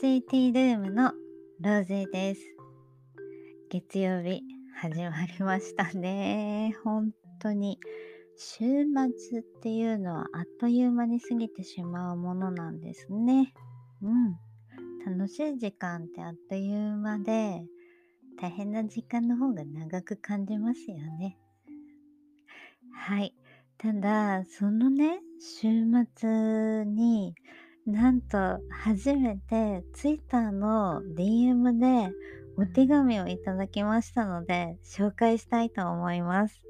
ジーティールームのローゼです。月曜日始まりましたね。本当に週末っていうのはあっという間に過ぎてしまうものなんですね。うん。楽しい時間ってあっという間で大変な時間の方が長く感じますよね。はい。ただ、そのね、週末になんと初めて Twitter の DM でお手紙をいただきましたので紹介したいと思います。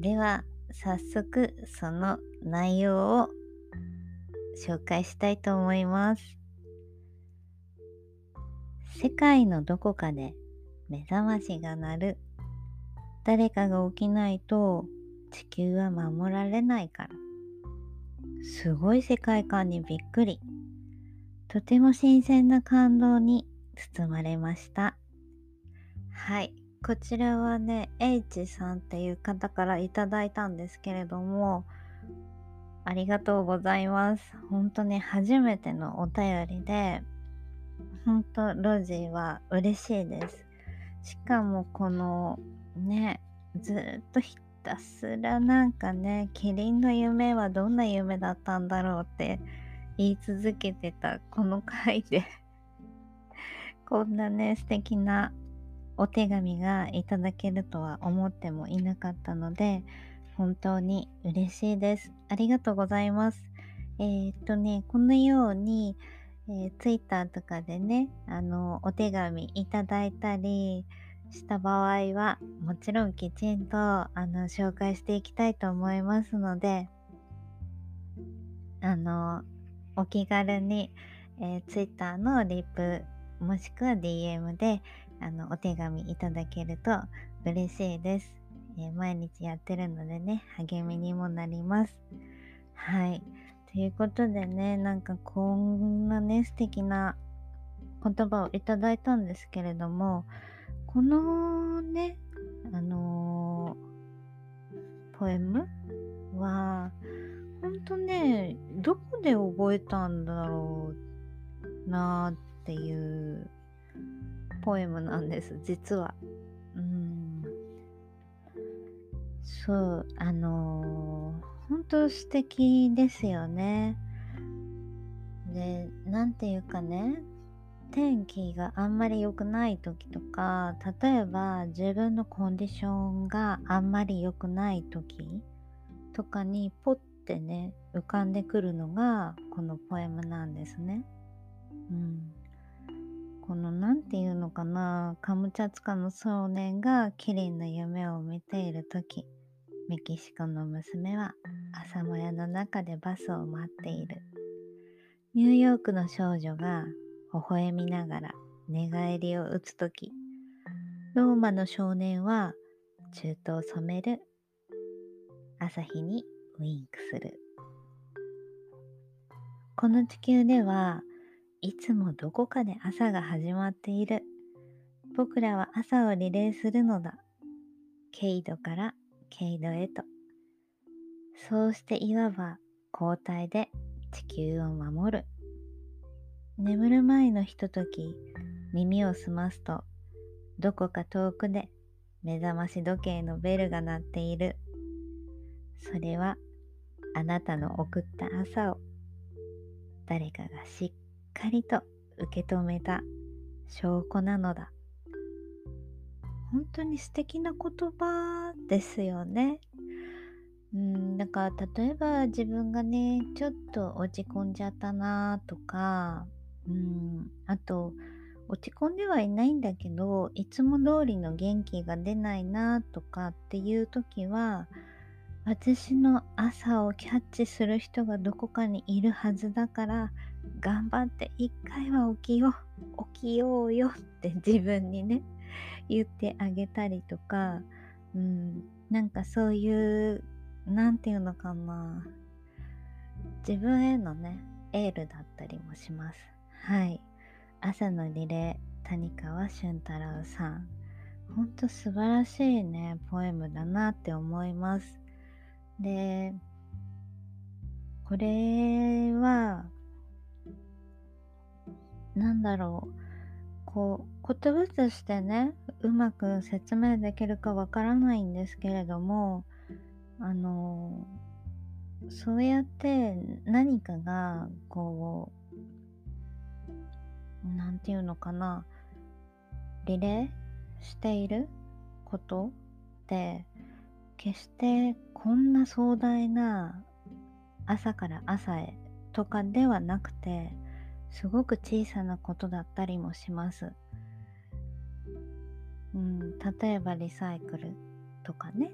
では早速その内容を紹介したいと思います。世界のどこかで目覚ましが鳴る。誰かが起きないと地球は守られないから。すごい世界観にびっくり。とても新鮮な感動に包まれました。はい。こちらはね、H さんっていう方からいただいたんですけれども、ありがとうございます。本当に初めてのお便りで、本当ロジーは嬉しいです。しかもこのね、ずっとたすらなんかね、キリンの夢はどんな夢だったんだろうって言い続けてたこの回で こんなね、素敵なお手紙がいただけるとは思ってもいなかったので、本当に嬉しいです。ありがとうございます。えー、っとね、このように、えー、Twitter とかでね、あの、お手紙いただいたり、した場合はもちろんきちんとあの紹介していきたいと思いますのであのお気軽に、えー、Twitter のリプもしくは DM であのお手紙いただけると嬉しいです、えー、毎日やってるのでね励みにもなります。はい。ということでねなんかこんなね素敵な言葉をいただいたんですけれどもこのね、あのー、ポエムは、ほんとね、どこで覚えたんだろうなっていうポエムなんです、実は。うん。そう、あのー、本当素敵ですよね。で、なんていうかね、天気があんまり良くない時とか例えば自分のコンディションがあんまり良くない時とかにポッてね浮かんでくるのがこのポエムなんですね。うん、この何て言うのかなカムチャツカの少年がキリンの夢を見ている時メキシコの娘は朝もやの中でバスを待っている。ニューヨークの少女が微笑みながら寝返りを打つとき、ローマの少年は中東を染める。朝日にウインクする。この地球ではいつもどこかで朝が始まっている。僕らは朝をリレーするのだ。ケイドからケイドへと。そうしていわば交代で地球を守る。眠る前のひととき耳を澄ますとどこか遠くで目覚まし時計のベルが鳴っているそれはあなたの送った朝を誰かがしっかりと受け止めた証拠なのだ本当に素敵な言葉ですよね。うん、なんか例えば自分がねちょっと落ち込んじゃったなとかうん、あと、落ち込んではいないんだけど、いつも通りの元気が出ないなとかっていう時は、私の朝をキャッチする人がどこかにいるはずだから頑張って一回は起きよう起きようよって 自分にね言ってあげたりとか、うん、なんかそういう何て言うのかな。自分へのねエールだったりもします。はい。朝のリレー、谷川俊太郎さん。ほんと素晴らしいね、ポエムだなって思います。で、これは、なんだろうこう言葉としてねうまく説明できるかわからないんですけれどもあのそうやって何かがこう何て言うのかなリレーしていることって決してこんな壮大な朝から朝へとかではなくてすごく小さなことだったりもします。うん、例えばリサイクルとかね。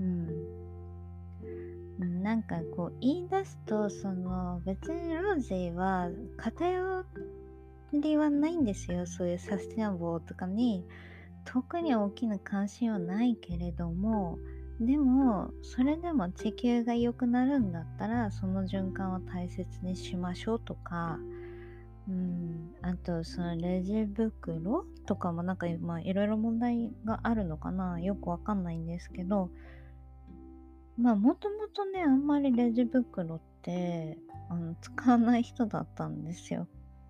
うん。なんかこう言い出すとその別にロージーは偏っりはないんですよそういうサステナブルとかに特に大きな関心はないけれどもでもそれでも地球が良くなるんだったらその循環を大切にしましょうとかうんあとそのレジ袋とかもなんかまあいろいろ問題があるのかなよくわかんないんですけどまあもともとねあんまりレジ袋ってあの使わない人だったんですよ。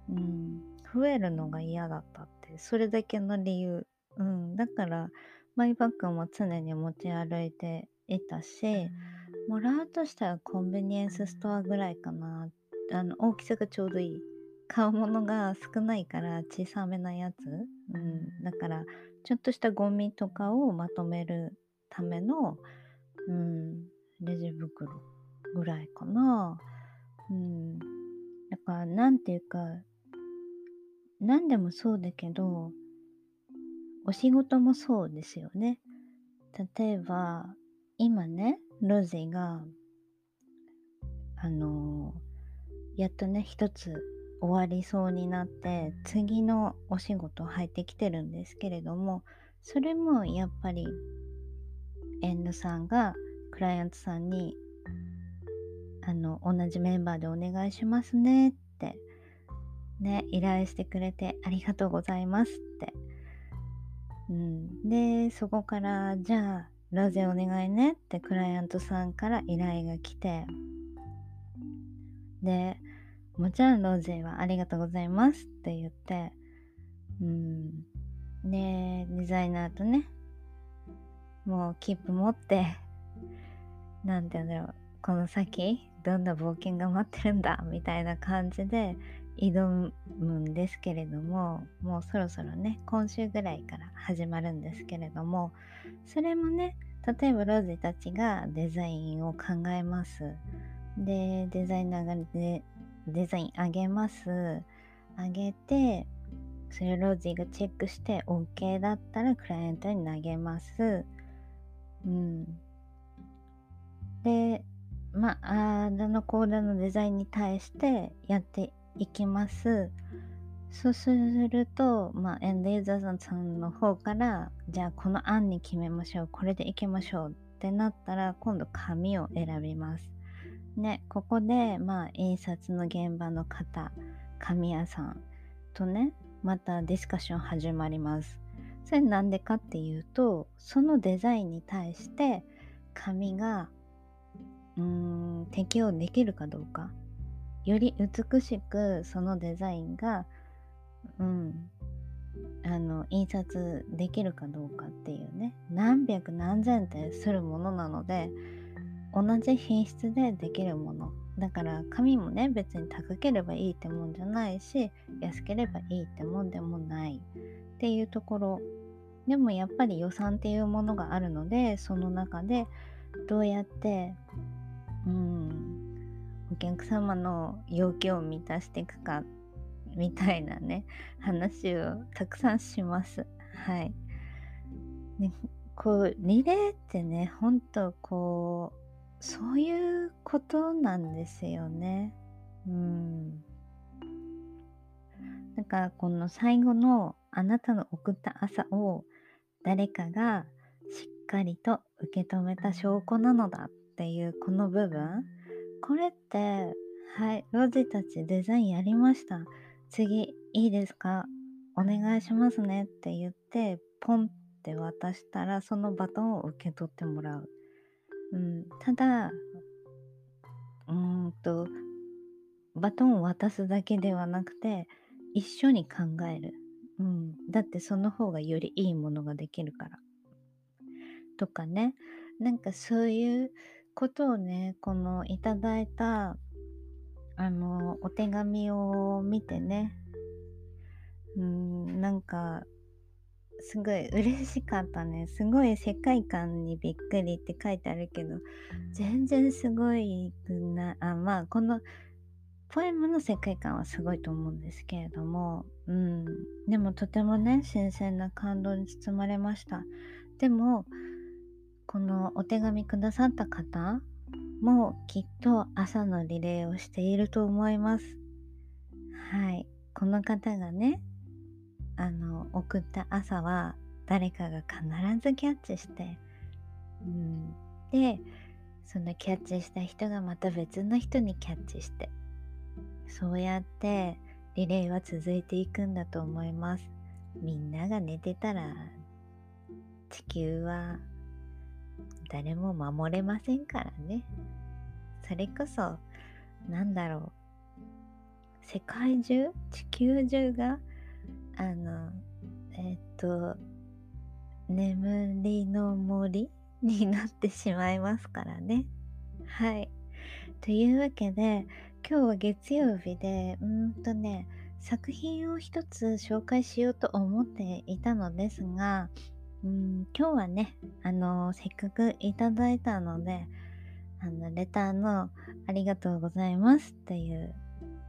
うん、増えるのが嫌だったってそれだけの理由。うん、だからマイバッグも常に持ち歩いていたしもらうとしたらコンビニエンスストアぐらいかな。あの大きさがちょうどいい。買うものが少ないから小さめなやつ、うん、だからちょっとしたゴミとかをまとめるための、うん、レジ袋ぐらいかな、うん、だからなんていうか何でもそうだけどお仕事もそうですよね。例えば今ねロゼがあのやっとね一つ終わりそうになって次のお仕事入ってきてるんですけれどもそれもやっぱりエンドさんがクライアントさんにあの同じメンバーでお願いしますねっね依頼してくれてありがとうございますって、うん、でそこからじゃあロゼお願いねってクライアントさんから依頼が来て。でもちろんロゼはありがとうございますって言って、うん。で、デザイナーとね、もう切符持って、なんて言うんだろう、この先、どんな冒険が待ってるんだ、みたいな感じで挑むんですけれども、もうそろそろね、今週ぐらいから始まるんですけれども、それもね、例えばローゼたちがデザインを考えます。で、デザイナーがでデザインあげます。あげて、それをロージーがチェックして OK だったらクライアントに投げます。うん。で、まあ、あのコーダのデザインに対してやっていきます。そうすると、まあ、エンドユーザーさんの方から、じゃあこの案に決めましょう。これでいきましょうってなったら、今度紙を選びます。ね、ここで、まあ、印刷の現場の方、紙屋さんとね、またディスカッション始まります。それなんでかっていうと、そのデザインに対して紙がうーん適用できるかどうか、より美しくそのデザインが、うん、あの印刷できるかどうかっていうね。何百何千ってするものなので同じ品質でできるもの。だから紙もね別に高ければいいってもんじゃないし安ければいいってもんでもない。っていうところ。でもやっぱり予算っていうものがあるのでその中でどうやってうん客様の要求を満たしていくかみたいなね話をたくさんしますはい。ね、こうリレーってねほんとこうそういうことなんですよね。うん。だからこの最後のあなたの送った朝を誰かがしっかりと受け止めた証拠なのだっていうこの部分これってはいロジたちデザインやりました次いいですか？お願いしますねって言ってポンって渡したらそのバトンを受け取ってもらううん、ただ、うんと、バトンを渡すだけではなくて、一緒に考える。うん。だってその方がよりいいものができるから。とかね。なんかそういうことをね、このいただいた、あの、お手紙を見てね、うん、なんか、すごい嬉しかったね。すごい世界観にびっくりって書いてあるけど、全然すごいくない。あ、まあ、この、ポエムの世界観はすごいと思うんですけれども、うん。でもとてもね、新鮮な感動に包まれました。でも、このお手紙くださった方もきっと朝のリレーをしていると思います。はい。この方がね、あの送った朝は誰かが必ずキャッチして、うん、でそのキャッチした人がまた別の人にキャッチしてそうやってリレーは続いていくんだと思いますみんなが寝てたら地球は誰も守れませんからねそれこそなんだろう世界中地球中があのえっ、と眠りの森になってしまいますからね。はい。というわけで今日は月曜日でうんとね作品を一つ紹介しようと思っていたのですがうん今日はねあのせっかくいただいたのであのレターのありがとうございますっていう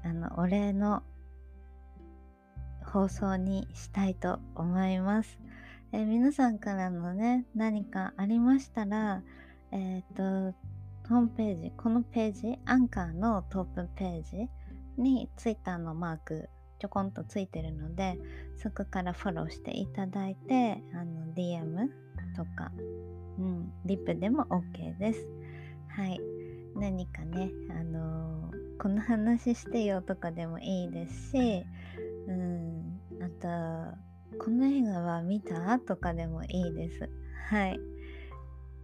あのお礼の放送にしたいと思います。えー、皆さんからのね、何かありましたら、えっ、ー、と、ホームページ、このページ、アンカーのトップページに Twitter のマークちょこんとついてるので、そこからフォローしていただいて、あの、DM とか、うん、リップでも OK です。はい。何かね、あのー、この話してよとかでもいいですし、うん、あと、この映画は見たとかでもいいです。はい。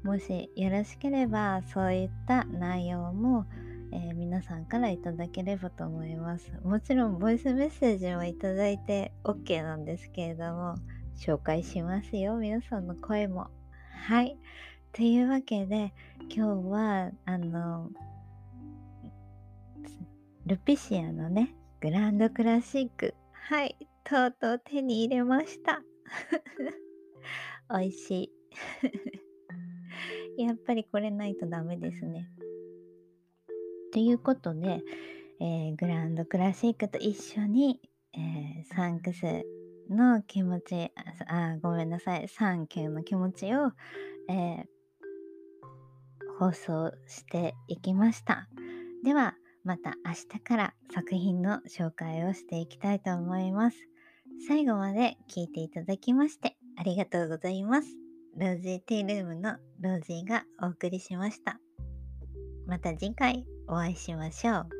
もしよろしければ、そういった内容も、えー、皆さんからいただければと思います。もちろん、ボイスメッセージもいただいて OK なんですけれども、紹介しますよ。皆さんの声も。はい。というわけで、今日は、あの、ルピシアのね、グランドクラシックはい、とうとう手に入れました。美味しい。やっぱりこれないとダメですね。ということで、えー、グランドクラシックと一緒に、えー、サンクスの気持ち、あ、ごめんなさい、サンキューの気持ちを、えー、放送していきました。では、また明日から作品の紹介をしていきたいと思います。最後まで聞いていただきましてありがとうございます。ロージーティールームのロージーがお送りしました。また次回お会いしましょう。